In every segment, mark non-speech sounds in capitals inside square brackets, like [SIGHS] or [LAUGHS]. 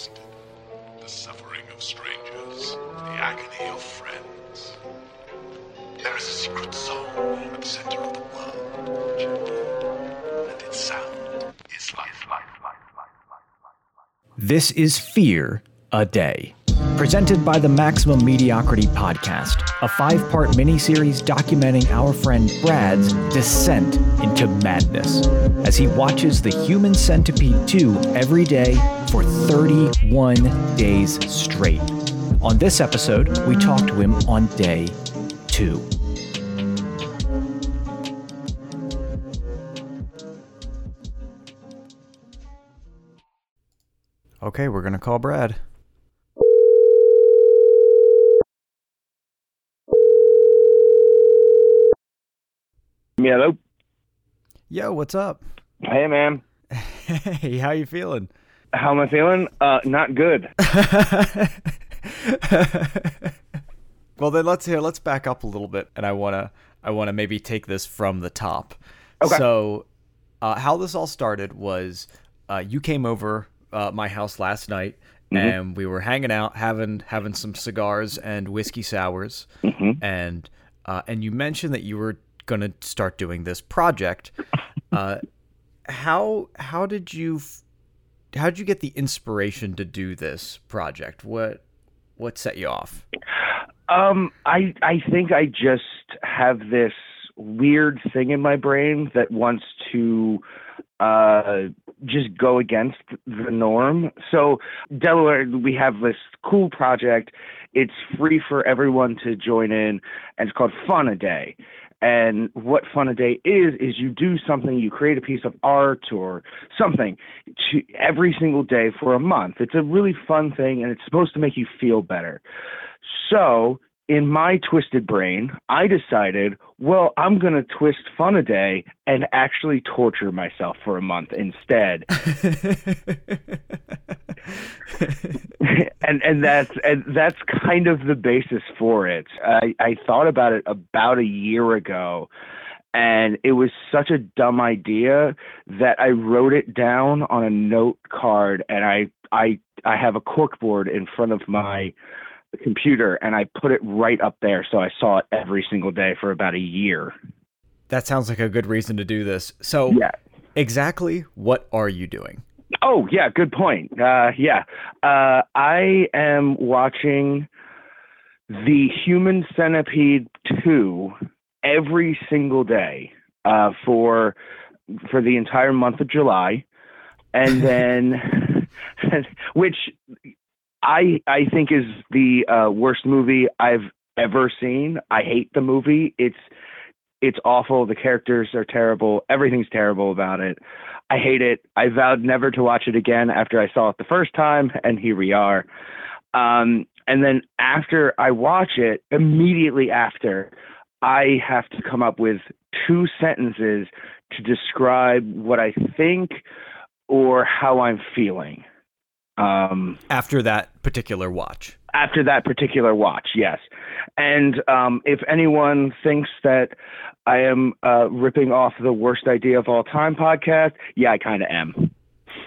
twisted. The suffering of strangers, the agony of friends. There is a secret song at the center of the world, and its sound is life. This is Fear a Day, presented by the Maximum Mediocrity Podcast, a five part miniseries documenting our friend Brad's descent into madness as he watches The Human Centipede 2 every day for 31 days straight. On this episode, we talk to him on day two. Okay, we're going to call Brad. Hello. Yo, what's up? Hey, man. Hey, how you feeling? How am I feeling? Uh, not good. [LAUGHS] well, then let's hear. Let's back up a little bit, and I wanna I wanna maybe take this from the top. Okay. So, uh, how this all started was uh, you came over uh, my house last night, and we were hanging out, having having some cigars and whiskey sours, and uh, and you mentioned that you were gonna start doing this project. [LAUGHS] Uh, how how did you how did you get the inspiration to do this project? What what set you off? Um, I I think I just have this weird thing in my brain that wants to uh just go against the norm. So Delaware, we have this cool project. It's free for everyone to join in, and it's called Fun a Day. And what Fun a Day is is you do something, you create a piece of art or something to every single day for a month. It's a really fun thing, and it's supposed to make you feel better. So, in my twisted brain, I decided, well, I'm going to twist fun a day and actually torture myself for a month instead. [LAUGHS] and and that's and that's kind of the basis for it. I, I thought about it about a year ago, and it was such a dumb idea that I wrote it down on a note card, and I I I have a corkboard in front of my computer, and I put it right up there, so I saw it every single day for about a year. that sounds like a good reason to do this. So, Yeah. exactly what are you doing? Oh yeah, good point. Uh, yeah, uh, I am watching the Human Centipede two every single day uh, for for the entire month of July, and [LAUGHS] then [LAUGHS] which I I think is the uh, worst movie I've ever seen. I hate the movie. It's it's awful. The characters are terrible. Everything's terrible about it. I hate it. I vowed never to watch it again after I saw it the first time, and here we are. Um, and then after I watch it, immediately after, I have to come up with two sentences to describe what I think or how I'm feeling. Um, After that particular watch. after that particular watch, yes. And um, if anyone thinks that I am uh, ripping off the worst idea of all time podcast, yeah, I kind of am. [LAUGHS]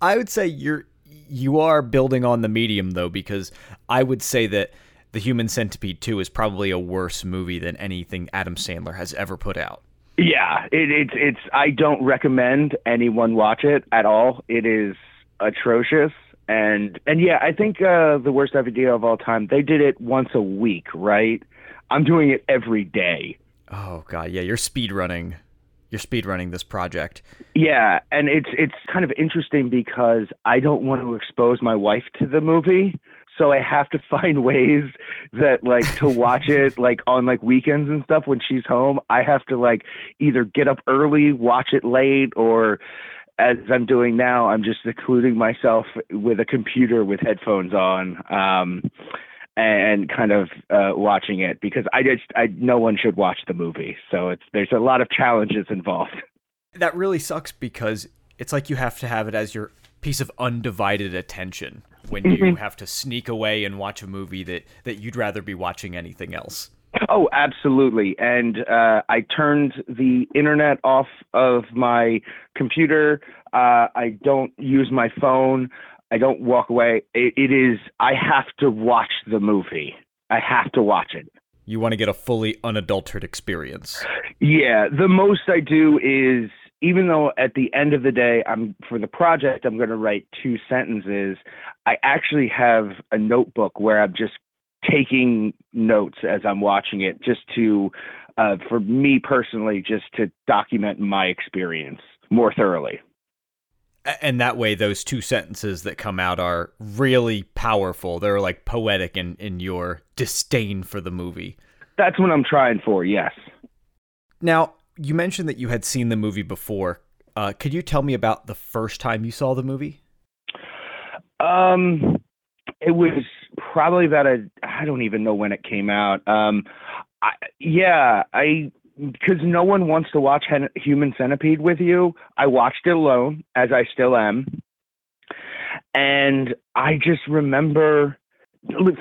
I would say you're you are building on the medium though because I would say that The Human Centipede 2 is probably a worse movie than anything Adam Sandler has ever put out. Yeah, it, it's it's. I don't recommend anyone watch it at all. It is atrocious. And and yeah, I think uh, the worst idea of all time. They did it once a week, right? I'm doing it every day. Oh god, yeah, you're speed running. You're speed running this project. Yeah, and it's it's kind of interesting because I don't want to expose my wife to the movie, so I have to [LAUGHS] find ways that like to watch [LAUGHS] it like on like weekends and stuff when she's home. I have to like either get up early, watch it late, or as I'm doing now, I'm just secluding myself with a computer with headphones on. Um, and kind of uh, watching it because I just I no one should watch the movie. So it's there's a lot of challenges involved. [LAUGHS] That really sucks because it's like you have to have it as your piece of undivided attention when you have to sneak away and watch a movie that that you'd rather be watching anything else. Oh, absolutely. And uh, I turned the internet off of my computer. Uh, I don't use my phone. I don't walk away. It, it is. I have to watch the movie. I have to watch it. You want to get a fully unadulterated experience. Yeah, the most I do is even though at the end of the day I'm for the project I'm going to write two sentences, I actually have a notebook where I'm just taking notes as I'm watching it just to uh, for me personally just to document my experience more thoroughly. And that way those two sentences that come out are really powerful. They're like poetic in in your disdain for the movie. That's what I'm trying for. Yes. Now, you mentioned that you had seen the movie before. Uh, could you tell me about the first time you saw the movie? Um, it was probably about a. I don't even know when it came out. Um, I, yeah, I because no one wants to watch Human Centipede with you. I watched it alone, as I still am, and I just remember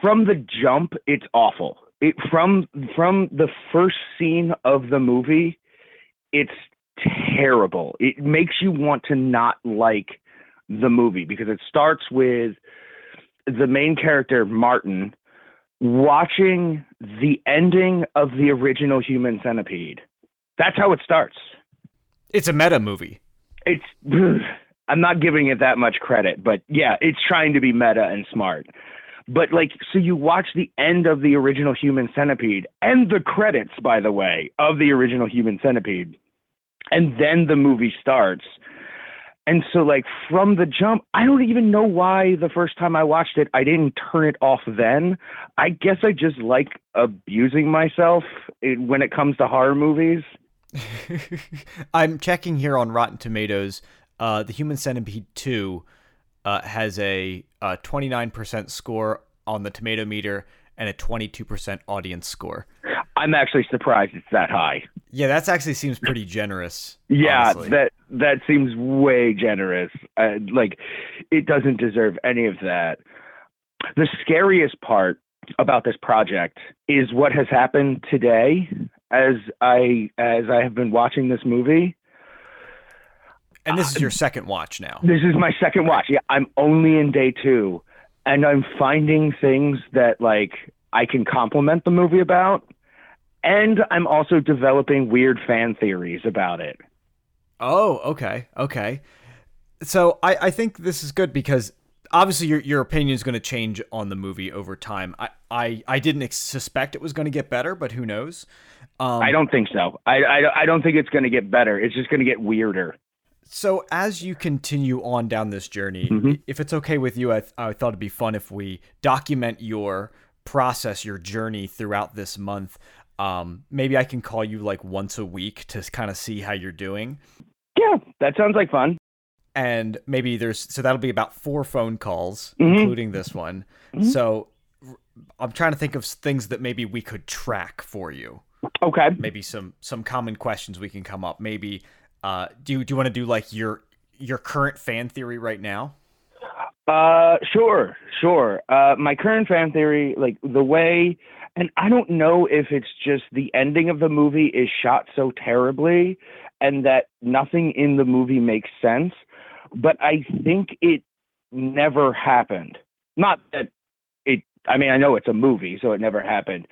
from the jump, it's awful. It from from the first scene of the movie, it's terrible. It makes you want to not like the movie because it starts with the main character Martin watching the ending of the original Human Centipede. That's how it starts. It's a meta movie. It's [SIGHS] I'm not giving it that much credit, but yeah, it's trying to be meta and smart. But like, so you watch the end of the original Human Centipede and the credits, by the way, of the original Human Centipede, and then the movie starts. And so, like, from the jump, I don't even know why the first time I watched it, I didn't turn it off then. I guess I just like abusing myself when it comes to horror movies. [LAUGHS] I'm checking here on Rotten Tomatoes. Uh, the Human Centipede 2 uh, has a, a 29% score on the tomato meter and a 22% audience score. I'm actually surprised it's that high. Yeah, that actually seems pretty generous. Yeah, honestly. that that seems way generous. Uh, like, it doesn't deserve any of that. The scariest part about this project is what has happened today as I as I have been watching this movie. And this is your second watch now. This is my second watch. Yeah, I'm only in day 2 and I'm finding things that like I can compliment the movie about and I'm also developing weird fan theories about it. Oh, okay, okay. So I, I think this is good because obviously your your opinion is going to change on the movie over time. I I, I didn't ex- suspect it was going to get better, but who knows? Um, I don't think so. I, I, I don't think it's going to get better. It's just going to get weirder. So as you continue on down this journey, mm-hmm. if it's okay with you, I, th- I thought it'd be fun if we document your process, your journey throughout this month. Um, maybe I can call you like once a week to kind of see how you're doing. Yeah, that sounds like fun. And maybe there's so that'll be about four phone calls, mm-hmm. including this one. Mm-hmm. So I'm trying to think of things that maybe we could track for you. Okay. Maybe some some common questions we can come up. Maybe uh, do you, do you want to do like your your current fan theory right now? Uh, sure, sure. Uh, my current fan theory, like the way and I don't know if it's just the ending of the movie is shot so terribly and that nothing in the movie makes sense, but I think it never happened. Not that it, I mean, I know it's a movie, so it never happened.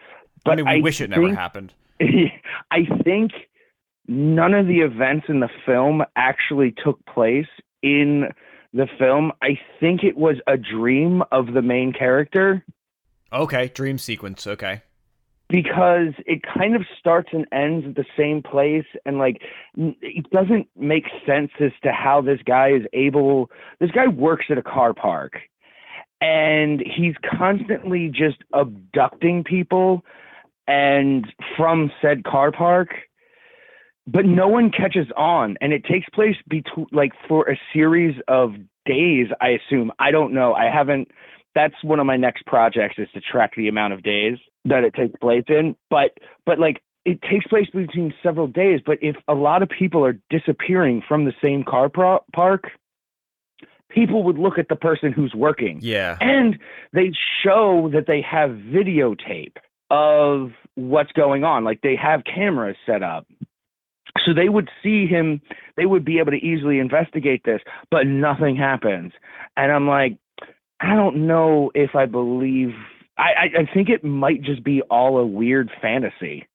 But I mean, we I wish it think, never happened. [LAUGHS] I think none of the events in the film actually took place in the film. I think it was a dream of the main character Okay, dream sequence. Okay. Because it kind of starts and ends at the same place, and like it doesn't make sense as to how this guy is able. This guy works at a car park, and he's constantly just abducting people, and from said car park but no one catches on and it takes place between like for a series of days i assume i don't know i haven't that's one of my next projects is to track the amount of days that it takes place in. But but like it takes place between several days. But if a lot of people are disappearing from the same car pro- park, people would look at the person who's working. Yeah. And they'd show that they have videotape of what's going on. Like they have cameras set up. So they would see him, they would be able to easily investigate this, but nothing happens. And I'm like, I don't know if I believe. I, I, I think it might just be all a weird fantasy.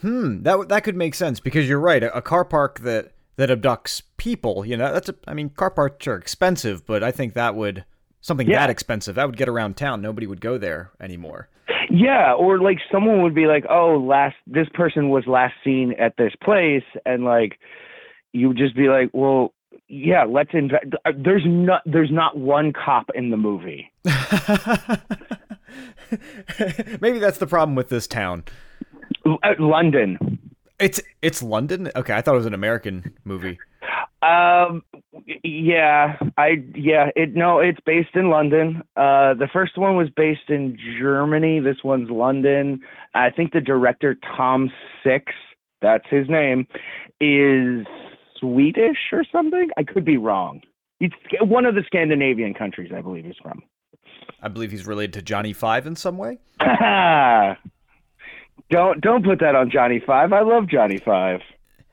Hmm, that that could make sense because you're right. A, a car park that that abducts people, you know, that's a. I mean, car parks are expensive, but I think that would something Yeah. that expensive that would get around town. Nobody would go there anymore. Yeah, or like someone would be like, "Oh, last this person was last seen at this place," and like you would just be like, "Well, yeah, let's invest." There's not there's not one cop in the movie. [LAUGHS] Maybe that's the problem with this town. Uh, London. It's it's London. Okay, I thought it was an American movie. Um, yeah, I yeah it no, it's based in London. Uh, the first one was based in Germany. This one's London. I think the director Tom Six, that's his name, is Swedish or something. I could be wrong. It's one of the Scandinavian countries, I believe he's from. I believe he's related to Johnny Five in some way. [LAUGHS] don't don't put that on Johnny Five. I love Johnny Five.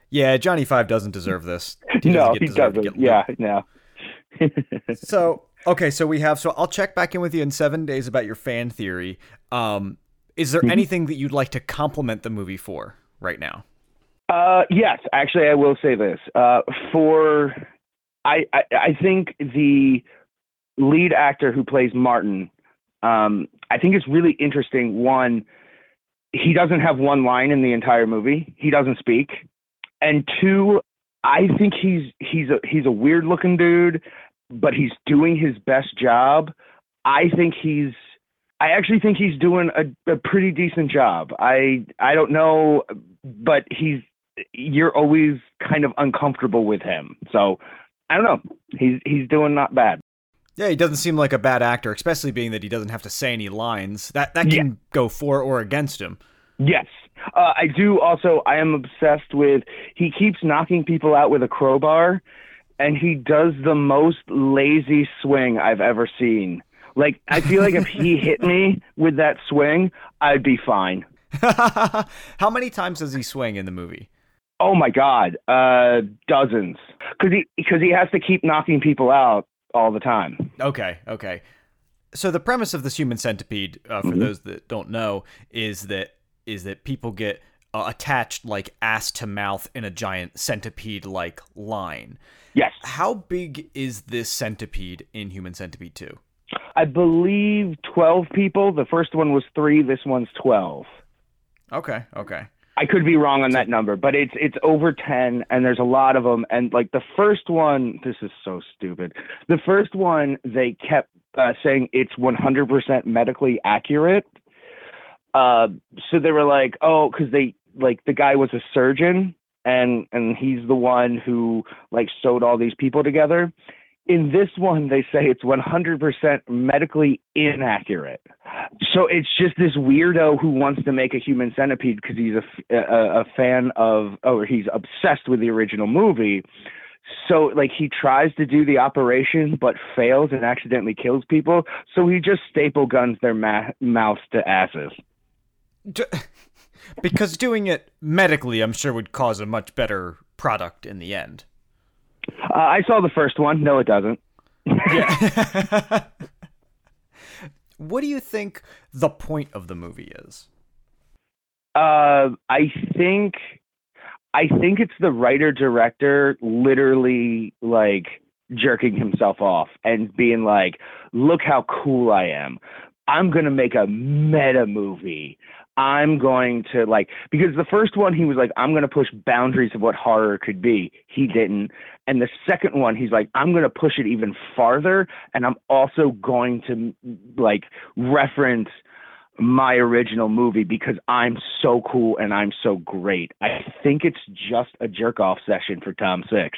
Yeah, Johnny Five doesn't deserve this. He no, he doesn't. get Yeah, no. [LAUGHS] So okay, so we have. So I'll check back in with you in seven days about your fan theory. Um, is Mm-hmm. there anything that you'd like to compliment the movie for right now? Uh, yes, actually, I will say this. Uh, for I, I, I think the lead actor who plays Martin, um, I think it's really interesting. One, he doesn't have one line in the entire movie. He doesn't speak. And two, I think he's he's a he's a weird looking dude, but he's doing his best job. I think he's I actually think he's doing a, a pretty decent job. I I don't know, but he's you're always kind of uncomfortable with him. So I don't know. He's he's doing not bad. Yeah, he doesn't seem like a bad actor, especially being that he doesn't have to say any lines. That that can go for or against him. Yes. Uh, I do also I am obsessed with he keeps knocking people out with a crowbar and he does the most lazy swing I've ever seen. Like I feel like if he hit me with that swing, I'd be fine. [LAUGHS] How many times does he swing in the movie? Oh my god, uh dozens. Cuz he because he has to keep knocking people out all the time. Okay, okay. So the premise of this human centipede, uh, for those that don't know, is that is that people get uh, attached like ass to mouth in a giant centipede-like line. Yes. How big is this centipede in Human Centipede 2? I believe 12 people. The first one was 3, this one's 12. Okay, okay. I could be wrong on that number, but it's it's over 10 and there's a lot of them and like the first one this is so stupid. The first one they kept uh, saying it's 100% medically accurate. Uh so they were like, "Oh, cuz they like the guy was a surgeon and and he's the one who like sewed all these people together." In this one they say it's 100% medically inaccurate. So it's just this weirdo who wants to make a human centipede because he's a a fan of, or he's obsessed with the original movie. So like he tries to do the operation but fails and accidentally kills people. So he just staple guns their ma- mouths to asses. D- [LAUGHS] because doing it medically, I'm sure, would cause a much better product in the end. Uh, I saw the first one. No, it doesn't. Yeah. [LAUGHS] what do you think the point of the movie is? Uh, I think, I think it's the writer director literally like jerking himself off and being like, "Look how cool I am! I'm gonna make a meta movie. I'm going to like because the first one he was like, I'm gonna push boundaries of what horror could be. He didn't. And the second one, he's like, I'm gonna push it even farther, and I'm also going to like reference my original movie because I'm so cool and I'm so great. I think it's just a jerk off session for Tom Six.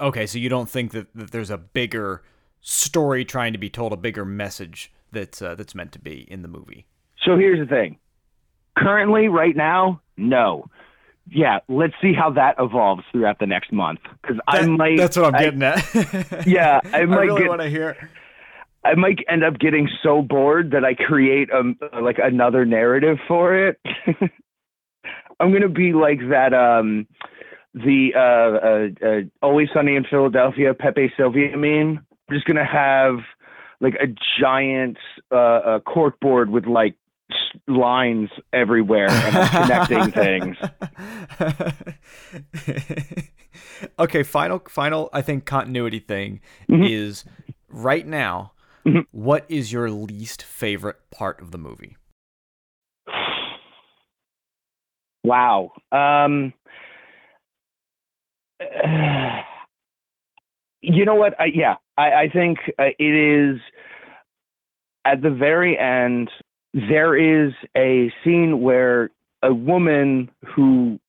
Okay, so you don't think that, that there's a bigger story trying to be told, a bigger message that's uh, that's meant to be in the movie? So here's the thing. Currently, right now, no. Yeah, let's see how that evolves throughout the next month. Because I might. that's what I'm I- getting at. [LAUGHS] Yeah, I [LAUGHS] might I really want to hear. I might end up getting so bored that I create um like another narrative for it. [LAUGHS] I'm gonna be like that. Um, the uh, uh, uh, Always Sunny in Philadelphia Pepe Silvia meme. I'm just gonna have like a giant uh, uh cork board with like lines everywhere and connecting [LAUGHS] things. [LAUGHS] okay, final final I think continuity thing Mhm. is right now Mhm. what is your least favorite part of the movie? [SIGHS] Wow. Um, [SIGHS] you know what? I, yeah, I, I think uh, it is at the very end. There is a scene where a woman who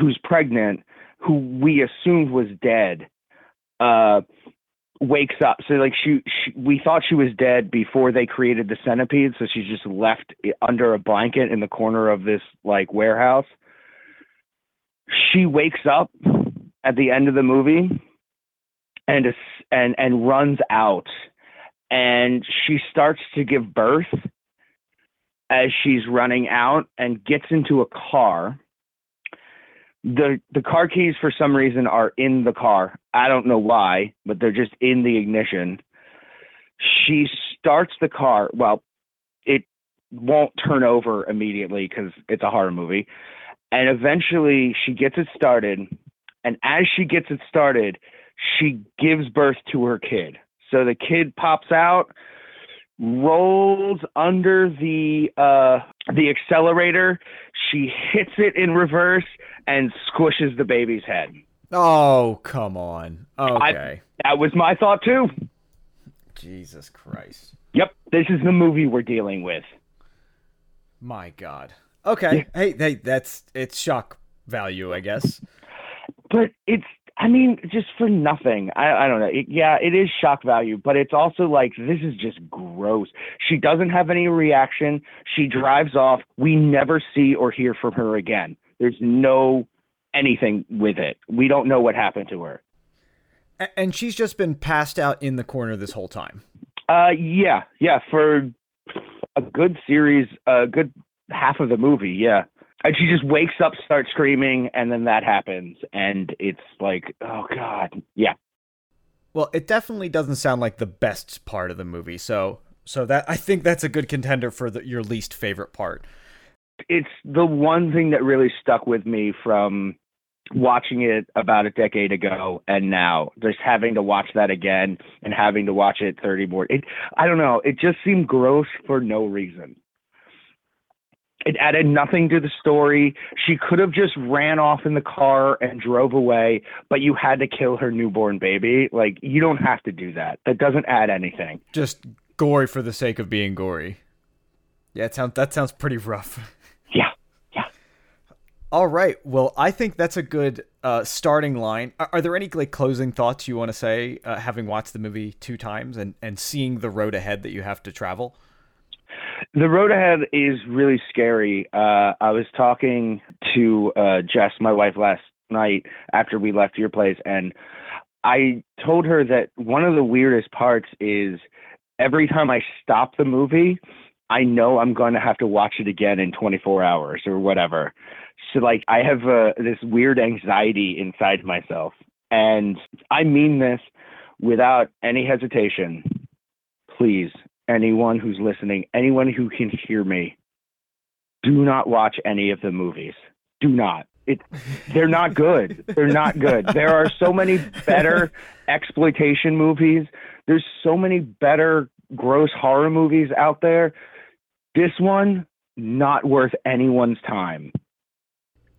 who's pregnant, who we assumed was dead, uh, wakes up. So like she, she, we thought she was dead before they created the centipede. So she's just left under a blanket in the corner of this like warehouse. She wakes up at the end of the movie and and and runs out, and she starts to give birth as she's running out and gets into a car the the car keys for some reason are in the car. I don't know why, but they're just in the ignition. She starts the car. Well, it won't turn over immediately because it's a horror movie. And eventually she gets it started. And as she gets it started, she gives birth to her kid. So the kid pops out, rolls under the uh, the accelerator. She hits it in reverse and squishes the baby's head. Oh, come on. Okay. That was my thought too. Jesus Christ. Yep, this is the movie we're dealing with. My God. Okay. Hey, hey, that's it's shock value, I guess. But it's, I mean, just for nothing. I, I don't know. It, yeah, it is shock value, but it's also like, this is just gross. She doesn't have any reaction. She drives off. We never see or hear from her again. There's no anything with it. We don't know what happened to her. And she's just been passed out in the corner this whole time. Uh, yeah, yeah, for a good series, a good half of the movie, yeah. And she just wakes up, starts screaming, and then that happens, and it's like, oh god, yeah. Well, it definitely doesn't sound like the best part of the movie. So, so that I think that's a good contender for the, your least favorite part. It's the one thing that really stuck with me from watching it about a decade ago and now just having to watch that again and having to watch it 30 more it i don't know it just seemed gross for no reason it added nothing to the story she could have just ran off in the car and drove away but you had to kill her newborn baby like you don't have to do that that doesn't add anything Just gory for the sake of being gory. Yeah, it sounds that sounds pretty rough. [LAUGHS] yeah yeah All right. Well, I think that's a good uh, starting line. Are, are there any like closing thoughts you want to say, uh, having watched the movie two times and and seeing the road ahead that you have to travel? The road ahead is really scary. Uh, I was talking to uh, Jess, my wife, last night after we left your place, and I told her that one of the weirdest parts is every time I stop the movie, I know I'm going to have to watch it again in 24 hours or whatever. So, like, I have uh, this weird anxiety inside myself. And I mean this without any hesitation. Please, anyone who's listening, anyone who can hear me, do not watch any of the movies. Do not. It, they're not good. They're not good. There are so many better exploitation movies. There's so many better gross horror movies out there. This one, not worth anyone's time.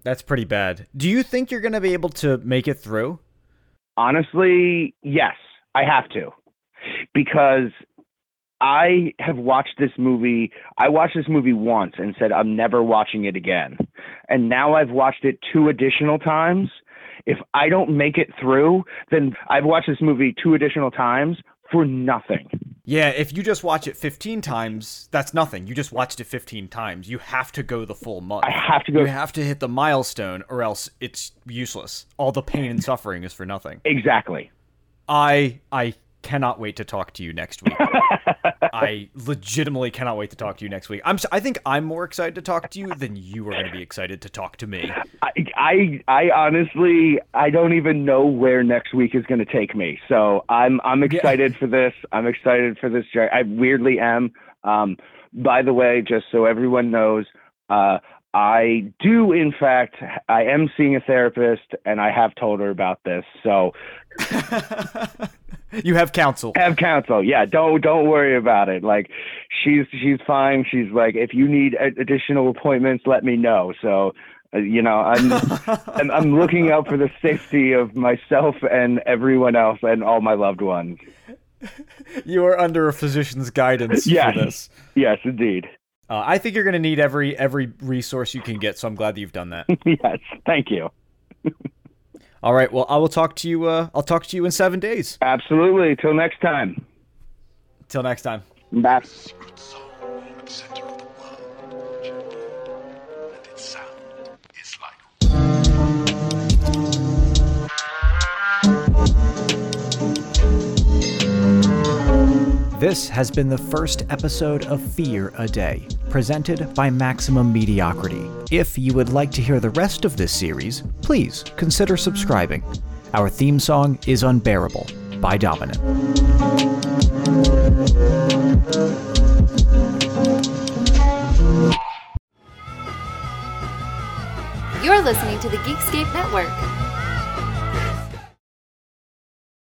That's pretty bad. Do you think you're going to be able to make it through? Honestly, yes, I have to. Because I have watched this movie. I watched this movie once and said, I'm never watching it again. And now I've watched it two additional times. If I don't make it through, then I've watched this movie two additional times for nothing. Yeah, if you just watch it 15 times, that's nothing. You just watched it 15 times. You have to go the full month. I have to go. You have to hit the milestone or else it's useless. All the pain and suffering is for nothing. Exactly. I I cannot wait to talk to you next week. [LAUGHS] I legitimately cannot wait to talk to you next week. I'm I think I'm more excited to talk to you than you are going to be excited to talk to me. I, I, I honestly, I don't even know where next week is going to take me. So I'm, I'm excited yeah. for this. I'm excited for this. I weirdly am. Um, by the way, just so everyone knows, uh, I do, in fact, I am seeing a therapist, and I have told her about this. So [LAUGHS] you have counsel. Have counsel. Yeah. Don't don't worry about it. Like she's she's fine. She's like, if you need additional appointments, let me know. So uh, you know, I'm, [LAUGHS] I'm I'm looking out for the safety of myself and everyone else and all my loved ones. You are under a physician's guidance yes. for this. Yes, indeed. Uh, I think you're going to need every every resource you can get, so I'm glad that you've done that. [LAUGHS] yes, thank you. [LAUGHS] All right. Well, I will talk to you. Uh, I'll talk to you in seven days. Absolutely. Till next time. Till next time. Bye. This has been the first episode of Fear a Day, presented by Maximum Mediocrity. If you would like to hear the rest of this series, please consider subscribing. Our theme song is Unbearable by Dominant. You're listening to the Geekscape Network.